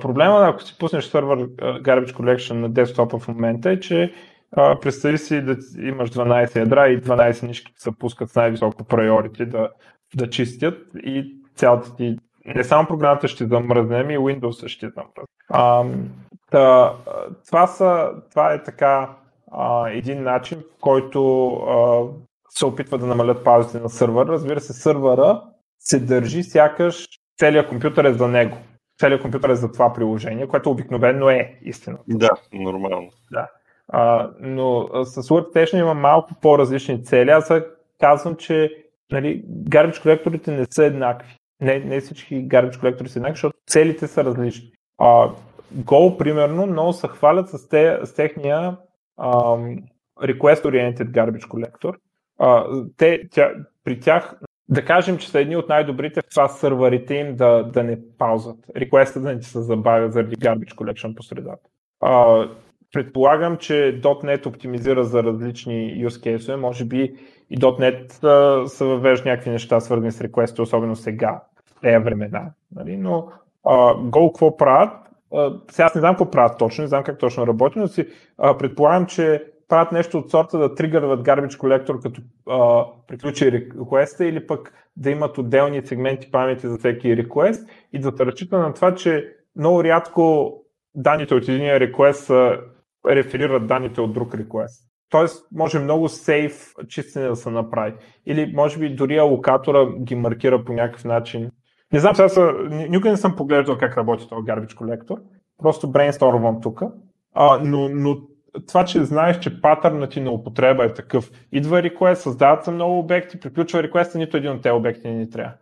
Проблема, ако си пуснеш сервер Garbage Collection на десктопа в момента е, че представи си да имаш 12 ядра и 12 нишки се пускат с най-високо priority да, да чистят и цялата ти не само програмата ще замръзне, ами и Windows ще замръзне. Та, това, са, това е така а, един начин, в който а, се опитва да намалят паузите на сървъра. Разбира се, сървъра се държи сякаш целият компютър е за него. Целият компютър е за това приложение, което обикновено е истина. Да, нормално. Да. А, но с Workstation има малко по-различни цели. Аз казвам, че нали, garbage колекторите не са еднакви. Не, не всички garbage колектори са еднакви, защото целите са различни. А, Go, примерно, много се хвалят с, те, с техния um, Request-Oriented Garbage Collector. Uh, те, тя, при тях, да кажем, че са едни от най-добрите в това сървърите им да, да не паузат. Реквеста да не се забавят заради Garbage Collection по средата. Uh, предполагам, че .NET оптимизира за различни use case, може би и .NET са въвежда някакви неща, свързани с реквести, особено сега, в тези времена. Нали? Но uh, Go какво правят? сега аз не знам какво правят точно, не знам как точно работи, но си а, предполагам, че правят нещо от сорта да тригърват Garbage Collector като а, приключи реквеста или пък да имат отделни сегменти памети за всеки реквест и да разчита на това, че много рядко данните от един реквест реферират данните от друг реквест. Тоест, може много сейф чистене да се направи. Или може би дори алокатора ги маркира по някакъв начин не знам, сега са, никога не съм поглеждал как работи този Garbage Collector. Просто брейнстормвам тук. Но, но това, че знаеш, че патърнът ти на употреба е такъв. Идва request, създават се много обекти, приключва реквеста, нито един от тези обекти не ни трябва.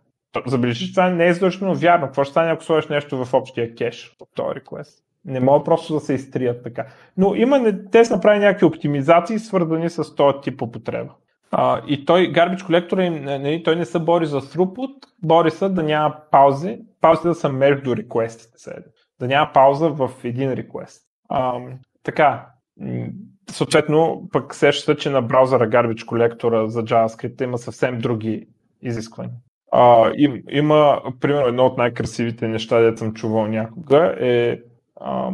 Забележи, че това не е задължително вярно. Какво ще стане, ако сложиш нещо в общия кеш от този request? Не мога просто да се изтрият така. Но има, те са направили някакви оптимизации, свързани с този тип употреба. А, и той, Garbage Collector, той не се бори за throughput, бори се да няма паузи, паузи да са между реквестите. Да няма пауза в един реквест. Така, съответно, пък сеща, че на браузъра Garbage Collector за JavaScript има съвсем други изисквания. А, им, има, примерно, едно от най-красивите неща, дето съм чувал някога, е а,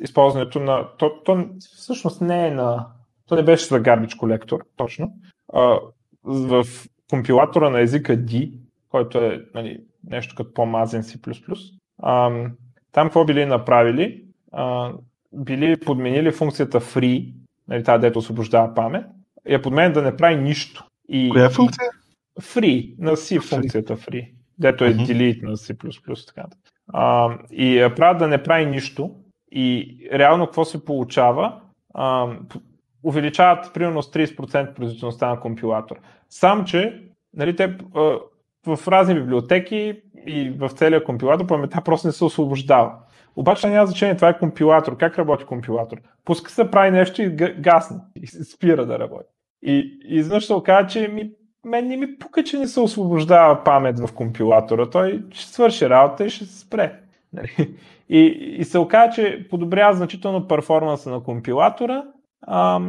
използването на... То, то всъщност не е на... То не беше за Garbage Collector, точно, а, в компилатора на езика D, който е нали, нещо като по-мазен C++, а, там какво били направили? А, били подменили функцията free, нали, тази дето освобождава памет, я подменят да не прави нищо. И, Коя функция? Free, на C функцията free, дето е delete на C++. Така. А, и я правят да не прави нищо. И реално какво се получава? А, увеличават примерно с 30% производителността на компилатор. Сам, че нали, те, в разни библиотеки и в целия компилатор паметта просто не се освобождава. Обаче няма значение, това е компилатор. Как работи компилатор? Пуска се, прави нещо и гасне. И спира да работи. И, изведнъж се оказа, че ми, мен не ми пука, че не се освобождава памет в компилатора. Той ще свърши работа и ще се спре. Нали? И, и се оказа, че подобрява значително перформанса на компилатора а,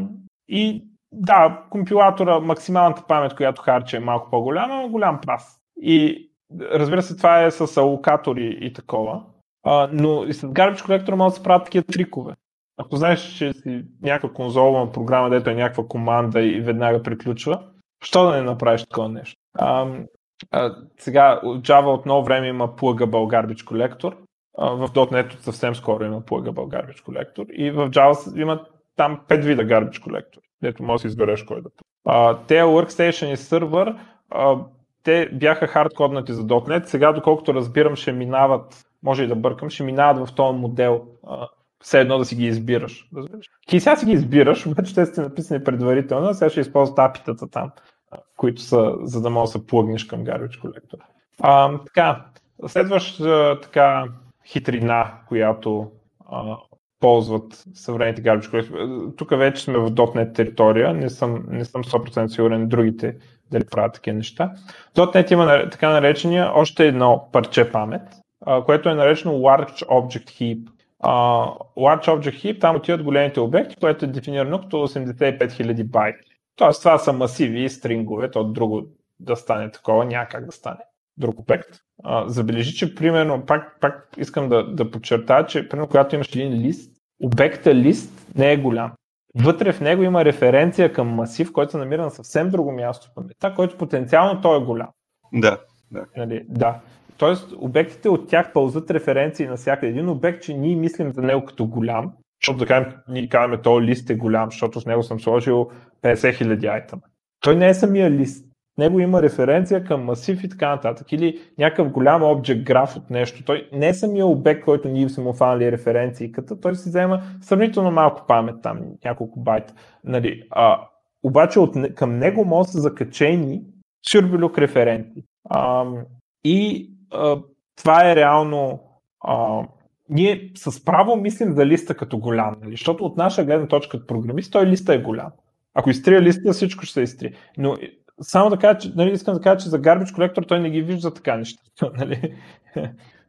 и да, компилатора, максималната памет, която харче е малко по-голяма, но голям прас. И разбира се, това е с алокатори и такова. А, но и с Garbage Collector могат да се правят такива трикове. Ако знаеш, че си някаква конзолна програма, дето е някаква команда и веднага приключва, що да не направиш такова нещо? А, а, сега Java от много време има Pluggable Garbage Collector. А, в .NET съвсем скоро има Pluggable Garbage Collector. И в Java има там пет вида garbage колектори, дето може да избереш кой да А, те Workstation и сервер, те бяха хардкоднати за .NET, сега доколкото разбирам ще минават, може и да бъркам, ще минават в този модел, а, все едно да си ги избираш. Ти сега си ги избираш, обаче те сте написани предварително, сега ще използват апитата там, които са, за да можеш да се плъгнеш към Garbage Collector. А, така, следваща така хитрина, която а, ползват съвременните Garbage Collector. Тук вече сме в .NET територия, не съм, не съм 100% сигурен другите дали правят такива неща. .NET има така наречения още едно парче памет, а, което е наречено Large Object Heap. Uh, large Object Heap, там отиват големите обекти, което е дефинирано като 85 000 байта. Тоест това са масиви и стрингове, то друго да стане такова, няма как да стане друг обект. А, забележи, че примерно, пак, пак искам да, да подчертая, че примерно, когато имаш един лист, обекта лист не е голям. Вътре в него има референция към масив, който се намира на съвсем друго място в паметта, който потенциално той е голям. Да, да. Нали, да. Тоест, обектите от тях пълзат референции на всяка един обект, че ние мислим за него като голям, защото да кажем, ние казваме, този лист е голям, защото с него съм сложил 50 000 айтема. Той не е самия лист него има референция към масив и така нататък. Или някакъв голям обект граф от нещо. Той не е самия обект, който ние сме му фанали референцията, той си взема сравнително малко памет там, няколко байта. Нали, а, обаче от, към него може да са закачени сюрбилюк референти. А, и а, това е реално а, ние с право мислим за листа като голям, нали? защото от наша гледна точка като програмист, той листа е голям. Ако изтрия листа, всичко ще се изтрие. Но само да кажа, че, нали, искам да кажа, че за Garbage Collector той не ги вижда така неща. Нали?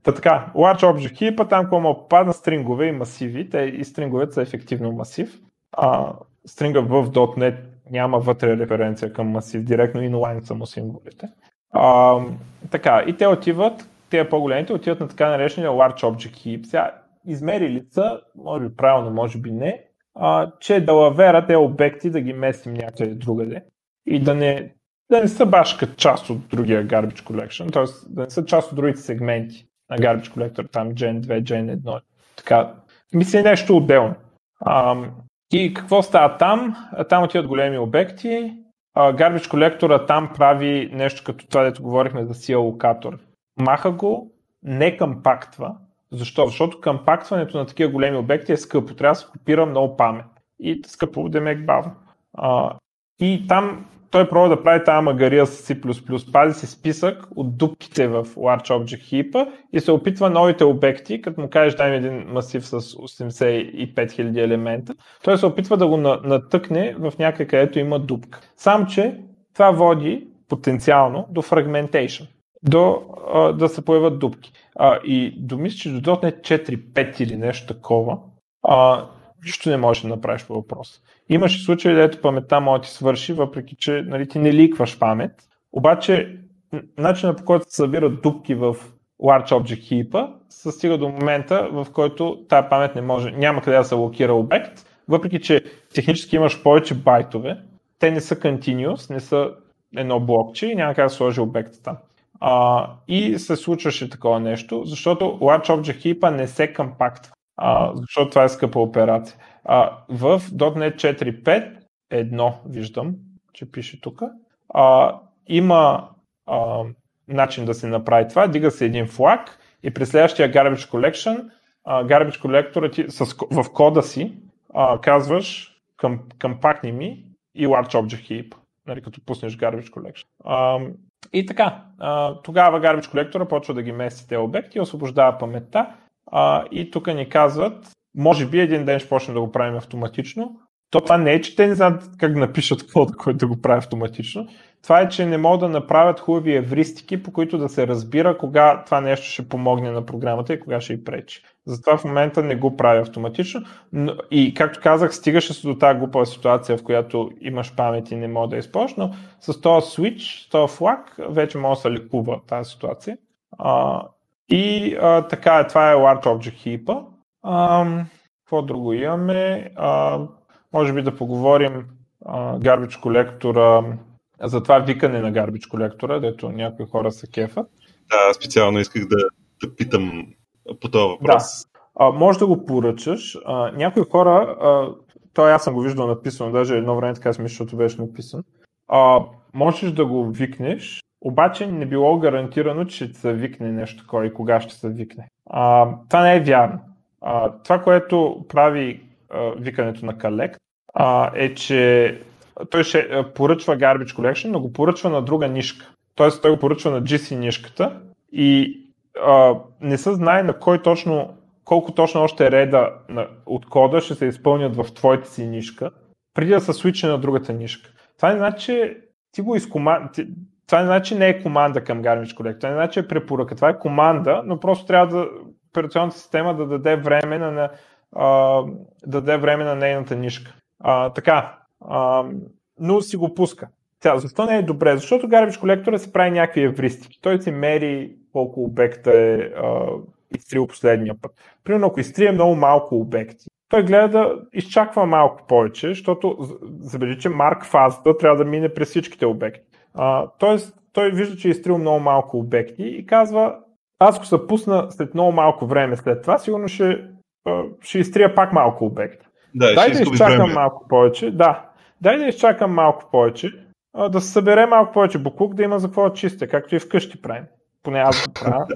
Та така, Large Object Heap, там какво му попада стрингове и масиви, те и стринговете са ефективно масив. А, стринга в .NET няма вътре референция към масив, директно inline са му символите. А, така, и те отиват, те по-големите отиват на така наречения Large Object Heap. Сега, измерили са, може би правилно, може би не, а, че далавера те обекти да ги местим някъде другаде и да не, да не са баш като част от другия Garbage Collection, т.е. да не са част от другите сегменти на Garbage Collector, там Gen 2, Gen 1. Така, мисля нещо отделно. А, и какво става там? Там отиват големи обекти. А, Garbage Collector там прави нещо като това, дето говорихме за си алокатор. Маха го, не кампактва. Защо? Защото кампактването на такива големи обекти е скъпо. Трябва да се копира много памет. И скъпо, демек бавно. А, и там той пробва да прави тази магария с C++, пази си списък от дупките в Large Object Heap и се опитва новите обекти, като му кажеш дай ми един масив с 85 000 елемента, той се опитва да го натъкне в някъде, където има дупка. Сам, че това води потенциално до fragmentation, до а, да се появят дупки. А, и до мисля, че до .NET 4.5 или нещо такова, а, нищо не можеш да направиш по въпрос. Имаше случаи, дето паметта може да ти свърши, въпреки че нали, ти не ликваш памет. Обаче, начинът по който се събират дупки в Large Object Heap се стига до момента, в който тази памет не може, няма къде да се локира обект, въпреки че технически имаш повече байтове, те не са continuous, не са едно блокче и няма как да сложи обекта там. А, и се случваше такова нещо, защото Large Object Heap не се компактва, а, защото това е скъпа операция. А, в .NET 4.5 едно виждам, че пише тук. Има а, начин да се направи това. Дига се един флаг и при следващия Garbage Collection, а, Garbage Collector ти, с, в кода си а, казваш компактни ми и Large Object Heap, нали, като пуснеш Garbage Collection. А, и така, тогава Garbage Collector почва да ги мести тези обекти, освобождава паметта и тук ни казват може би един ден ще почнем да го правим автоматично. То това не е, че те не знаят как напишат кода, който да го прави автоматично. Това е, че не могат да направят хубави евристики, по които да се разбира кога това нещо ще помогне на програмата и кога ще й пречи. Затова в момента не го прави автоматично. И както казах, стигаше се до тази глупава ситуация, в която имаш памет и не мога да използваш, но с този switch, с този флаг, вече може да се лекува тази ситуация. А, и а, така е, това е Large Object Heap. Ам, какво друго имаме? А, може би да поговорим а, Garbage колектора, за това викане на Garbage колектора, дето някои хора се кефат. Да, специално исках да, да питам по този въпрос. Да. А, може да го поръчаш. А, някои хора, а, той аз съм го виждал написано, даже едно време така смисъл, защото беше написан. А, можеш да го викнеш обаче не било гарантирано, че ще се викне нещо такова и кога ще се викне. А, това не е вярно. А, това, което прави а, викането на а, е, че той ще поръчва Garbage Collection, но го поръчва на друга нишка. Тоест той го поръчва на GC нишката и а, не се знае на кой точно, колко точно още реда на, от кода ще се изпълнят в твоята си нишка, преди да се свичне на другата нишка. Това не значи, ти го изкоман... Това не значи не е команда към Garbage Collector, това не значи е препоръка. Това е команда, но просто трябва да операционната система да даде време на, а, да даде време на нейната нишка. А, така, а, но си го пуска. Тя, защо не е добре? Защото Garbage Collector се прави някакви евристики. Той си мери колко обекта е а, изтрил последния път. Примерно, ако изтрие много малко обекти, той гледа да изчаква малко повече, защото забележи, че марк фазата трябва да мине през всичките обекти. А, тоест, той вижда, че е изтрил много малко обекти и казва, аз ако се пусна след много малко време след това, сигурно ще, ще изтрия пак малко обекти. Да, Дай да изчакам време. малко повече. Да, дай да изчакам малко повече, да се събере малко повече буклук, да има за какво да чистя, както и вкъщи правим. Поне аз го правя.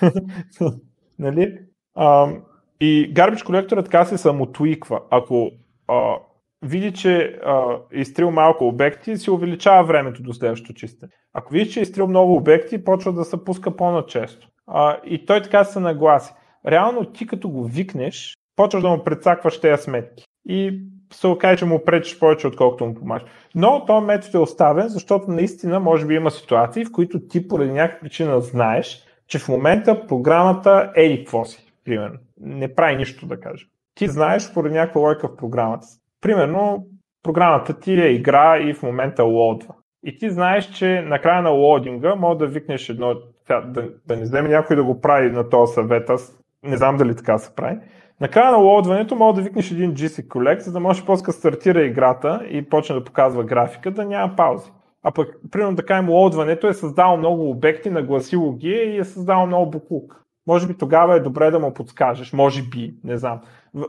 нали? А, и Garbage Collector така се самотуиква. Ако а, види, че а, е изтрил малко обекти, си увеличава времето до следващото чистене. Ако види, че е изтрил много обекти, почва да се пуска по-начесто. А, и той така се нагласи. Реално ти като го викнеш, почваш да му прецакваш тези сметки. И се окаже, че му пречиш повече, отколкото му помагаш. Но този метод е оставен, защото наистина може би има ситуации, в които ти поради някаква причина знаеш, че в момента програмата е и какво си, примерно. Не прави нищо да кажа. Ти знаеш поради някаква лойка в програмата. Примерно, програмата ти е игра и в момента лодва. И ти знаеш, че на края на лодинга може да викнеш едно, да, да не вземе някой да го прави на този съвет, аз не знам дали така се прави. На края на лодването може да викнеш един GC Collect, за да може после стартира играта и почне да показва графика, да няма паузи. А пък, примерно да кажем, лодването е създало много обекти, нагласило ги и е създало много буклук. Може би тогава е добре да му подскажеш, може би, не знам.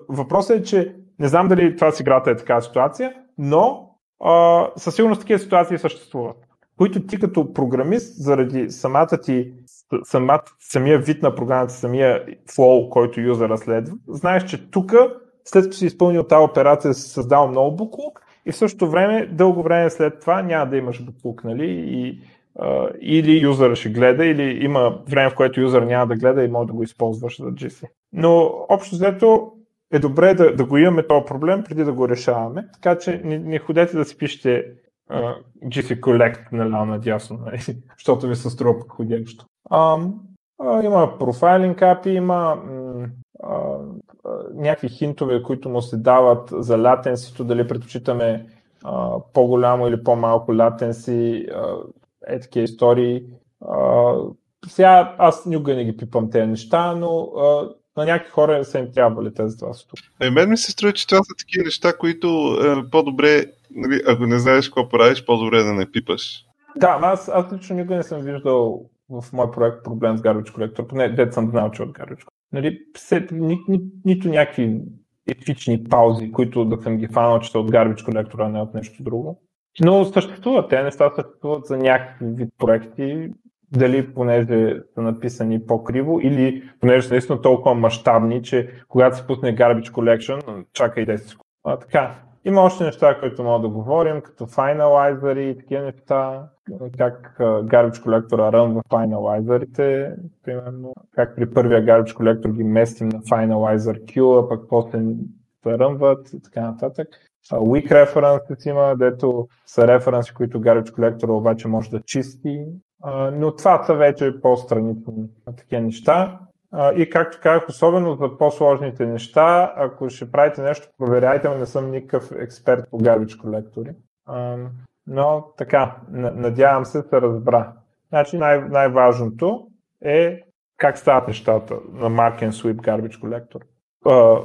Въпросът е, че не знам дали това с играта е такава ситуация, но а, със сигурност такива ситуации съществуват, които ти като програмист, заради самата ти, самат, самия вид на програмата, самия флоу, който юзера следва, знаеш, че тук, след като си изпълнил тази операция, си създал много буклук и в същото време, дълго време след това няма да имаш буклук, нали? И, а, или юзера ще гледа, или има време, в което юзер няма да гледа и може да го използваш за GC. Но общо взето е добре да, да го имаме този проблем преди да го решаваме, така че не, не ходете да си пишете uh, GC Collect наляво надясно, нали? защото ви се струва подходящо. Uh, има профайлинг API, има uh, някакви хинтове, които му се дават за латенсито, дали предпочитаме uh, по-голямо или по-малко латенси, е такива истории. Uh, сега аз никога не ги пипам тези неща, но uh, на някакви хора са им трябвали тези два тук. Е, мен ми се струва, че това са такива неща, които е, по-добре, нали, ако не знаеш какво правиш, по-добре е да не пипаш. Да, аз, аз лично никога не съм виждал в мой проект проблем с Garbage Collector, поне дет съм знал, че от Garbage. Нали, ни, ни, нито някакви етични паузи, които да съм ги фанал, че са от Garbage Collector, а не от нещо друго. Но съществуват, те неща съществуват за някакви вид проекти дали понеже са написани по-криво или понеже са наистина толкова мащабни, че когато се пусне Garbage Collection, чакай 10 секунди. А, така, има още неща, които мога да говорим, като Finalizer и такива неща, как Garbage Collector рънва Finalizerите, примерно, как при първия Garbage Collector ги местим на Finalizer Q, а пък после се рънват и така нататък. Weak references има, дето са референси, които Garbage Collector обаче може да чисти но това са вече по-странични такива неща. И както казах, особено за по-сложните неща, ако ще правите нещо, проверяйте, но не съм никакъв експерт по garbage колектори. Но така, надявам се да разбра. Значи най- най-важното е как стават нещата на Mark and Sweep Garbage Collector.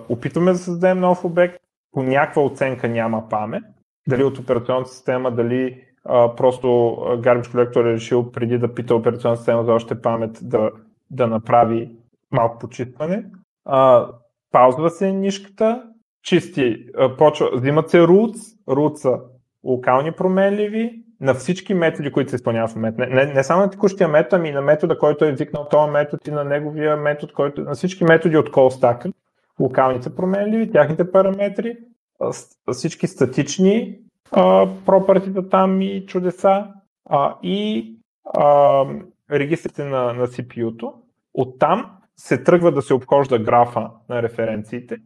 Опитваме да създадем нов обект, по някаква оценка няма памет, дали от операционната система, дали а, просто Garbage Collector е решил преди да пита операционната система за още памет да, да направи малко почистване. А, паузва се нишката, чисти, почва, взимат се roots, roots са локални променливи, на всички методи, които се изпълняват в момента. Не, не, не само на текущия метод, ами на метода, който е викнал този метод и на неговия метод, който на всички методи от call stack, локалните променливи, тяхните параметри, всички статични пропъртита там и чудеса а, и а, регистрите на, на CPU-то. Оттам се тръгва да се обхожда графа на референциите,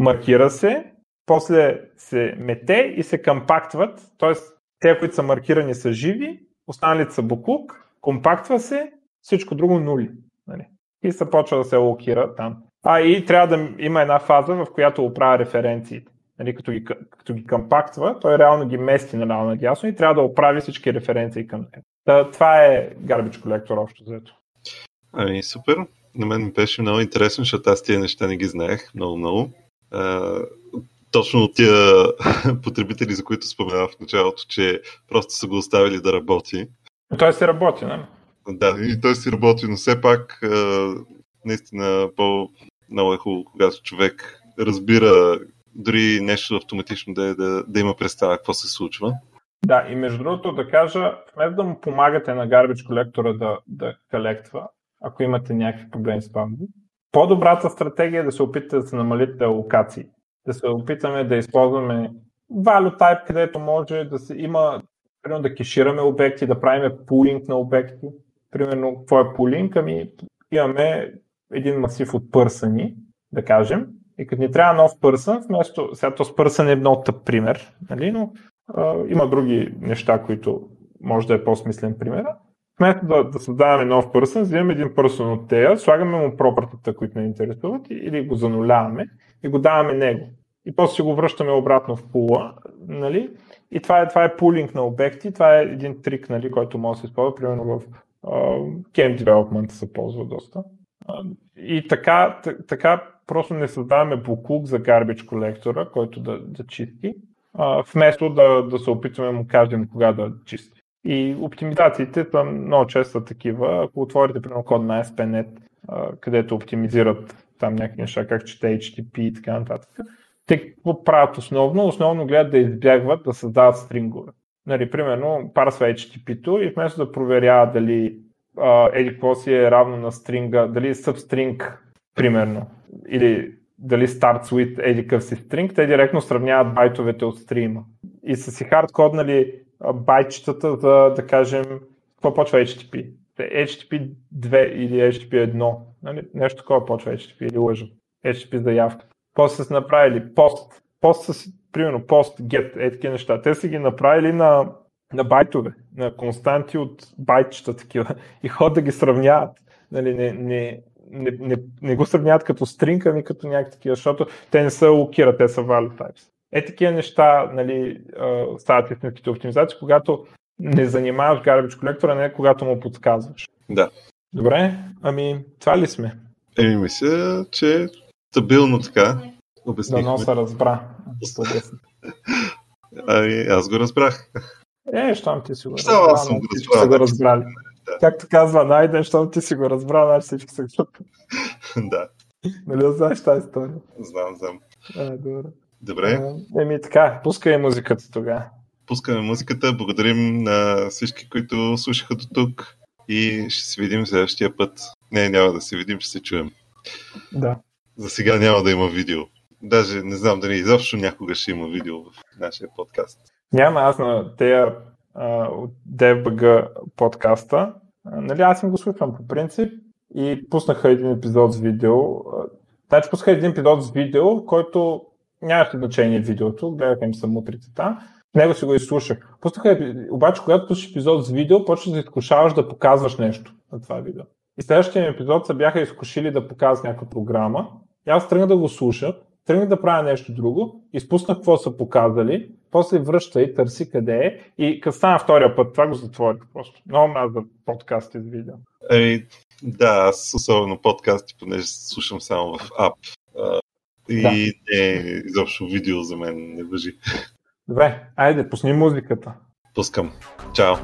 маркира се, после се мете и се кампактват, т.е. те, които са маркирани са живи, останалите са буклук, компактва се, всичко друго нули. Нали? И се почва да се локира там. А и трябва да има една фаза, в която оправя референциите. Нали, като, ги, като ги компактва, той реално ги мести наляво надясно и трябва да оправи всички референции към него. Това е Garbage Collector общо взето. Ами, супер. На мен беше много интересно, защото аз тия неща не ги знаех много-много. точно от тия потребители, за които споменах в началото, че просто са го оставили да работи. Той си работи, не? Да, и той си работи, но все пак наистина по-много е хубаво, когато човек разбира дори нещо автоматично да, е, да, да има представа какво се случва. Да, и между другото да кажа, вместо да му помагате на Garbage колектора да, да колектва, ако имате някакви проблеми с памет, по-добрата стратегия е да се опитате да се намалите локации. Да се опитаме да използваме value type, където може да се има, примерно да кешираме обекти, да правим пулинг на обекти. Примерно, какво е пулинг? Ами имаме един масив от пърсани, да кажем, и като ни трябва нов пърсън, вместо, сега този пърсън е много тъп пример, нали, но а, има други неща, които може да е по-смислен пример. Вместо да, да създаваме нов пърсън, взимаме един пърсън от тея, слагаме му пропъртата, които не интересуват, или го зануляваме и го даваме него. И после си го връщаме обратно в пула. Нали? И това е, това е пулинг на обекти, това е един трик, нали, който може да се използва, примерно в uh, Game Development се ползва доста. Uh, и така, така просто не създаваме буклук за гарбич колектора, който да, да чисти, а, вместо да, да се опитваме му кажем кога да чисти. И оптимизациите са много често такива. Ако отворите примерно код на ASP.NET, където оптимизират там някакви неща, как чете HTTP и така нататък, те какво правят основно? Основно гледат да избягват да създават стрингове. Нали, примерно, парсва HTTP-то и вместо да проверява дали еди какво си е равно на стринга, дали е substring, примерно, или дали starts with еди си string, те директно сравняват байтовете от стрима. И са си хардкоднали байтчетата за, да кажем, какво почва HTTP? HTTP 2 или HTTP 1. Нали? Нещо такова почва HTTP или лъжа. HTTP заявка. После са направили пост. Пост са, примерно, пост, get, е такива неща. Те са ги направили на, на байтове, на константи от байтчета такива и ход да ги сравняват. Нали, не, не, не, не, не го сравняват като стринг, ами като някакви такива, защото те не са локира, те са value types. Е такива неща нали, стават истинските оптимизации, когато не занимаваш garbage колектора, не когато му подсказваш. Да. Добре, ами това ли сме? Еми мисля, че стабилно така обяснихме. Дано се разбра. Ами, аз го разбрах. Е, щом ти си го разбрал. Аз съм го разбрали. Да. Както казва Найден, защото ти си го разбрал, значи всички са чупи. да. Нали знаеш тази история? Знам, знам. А, добре. Добре. Еми така, пускай музиката тогава. Пускаме музиката. Благодарим на всички, които слушаха до тук и ще се видим следващия път. Не, няма да се видим, ще се чуем. Да. За сега няма да има видео. Даже не знам дали изобщо някога ще има видео в нашия подкаст. Няма, аз на тея от DFBG подкаста. Нали, аз им го слушам по принцип и пуснаха един епизод с видео. Значи пуснаха един епизод с видео, в който нямаше значение видеото, гледаха им самутрицата. Него си го изслушах. Пуснаха, обаче, когато пуснеш епизод с видео, почваш да изкушаваш да показваш нещо на това видео. И следващия епизод се бяха изкушили да показват някаква програма. И аз тръгнах да го слушах тръгнах да правя нещо друго, изпуснах какво са показали, после връща и търси къде е и като стана втория път, това го затворих просто. Много аз да подкасти с видео. Еми, да, аз особено подкасти, понеже слушам само в ап. И да. не, изобщо видео за мен не въжи. Добре, айде, пусни музиката. Пускам. Чао.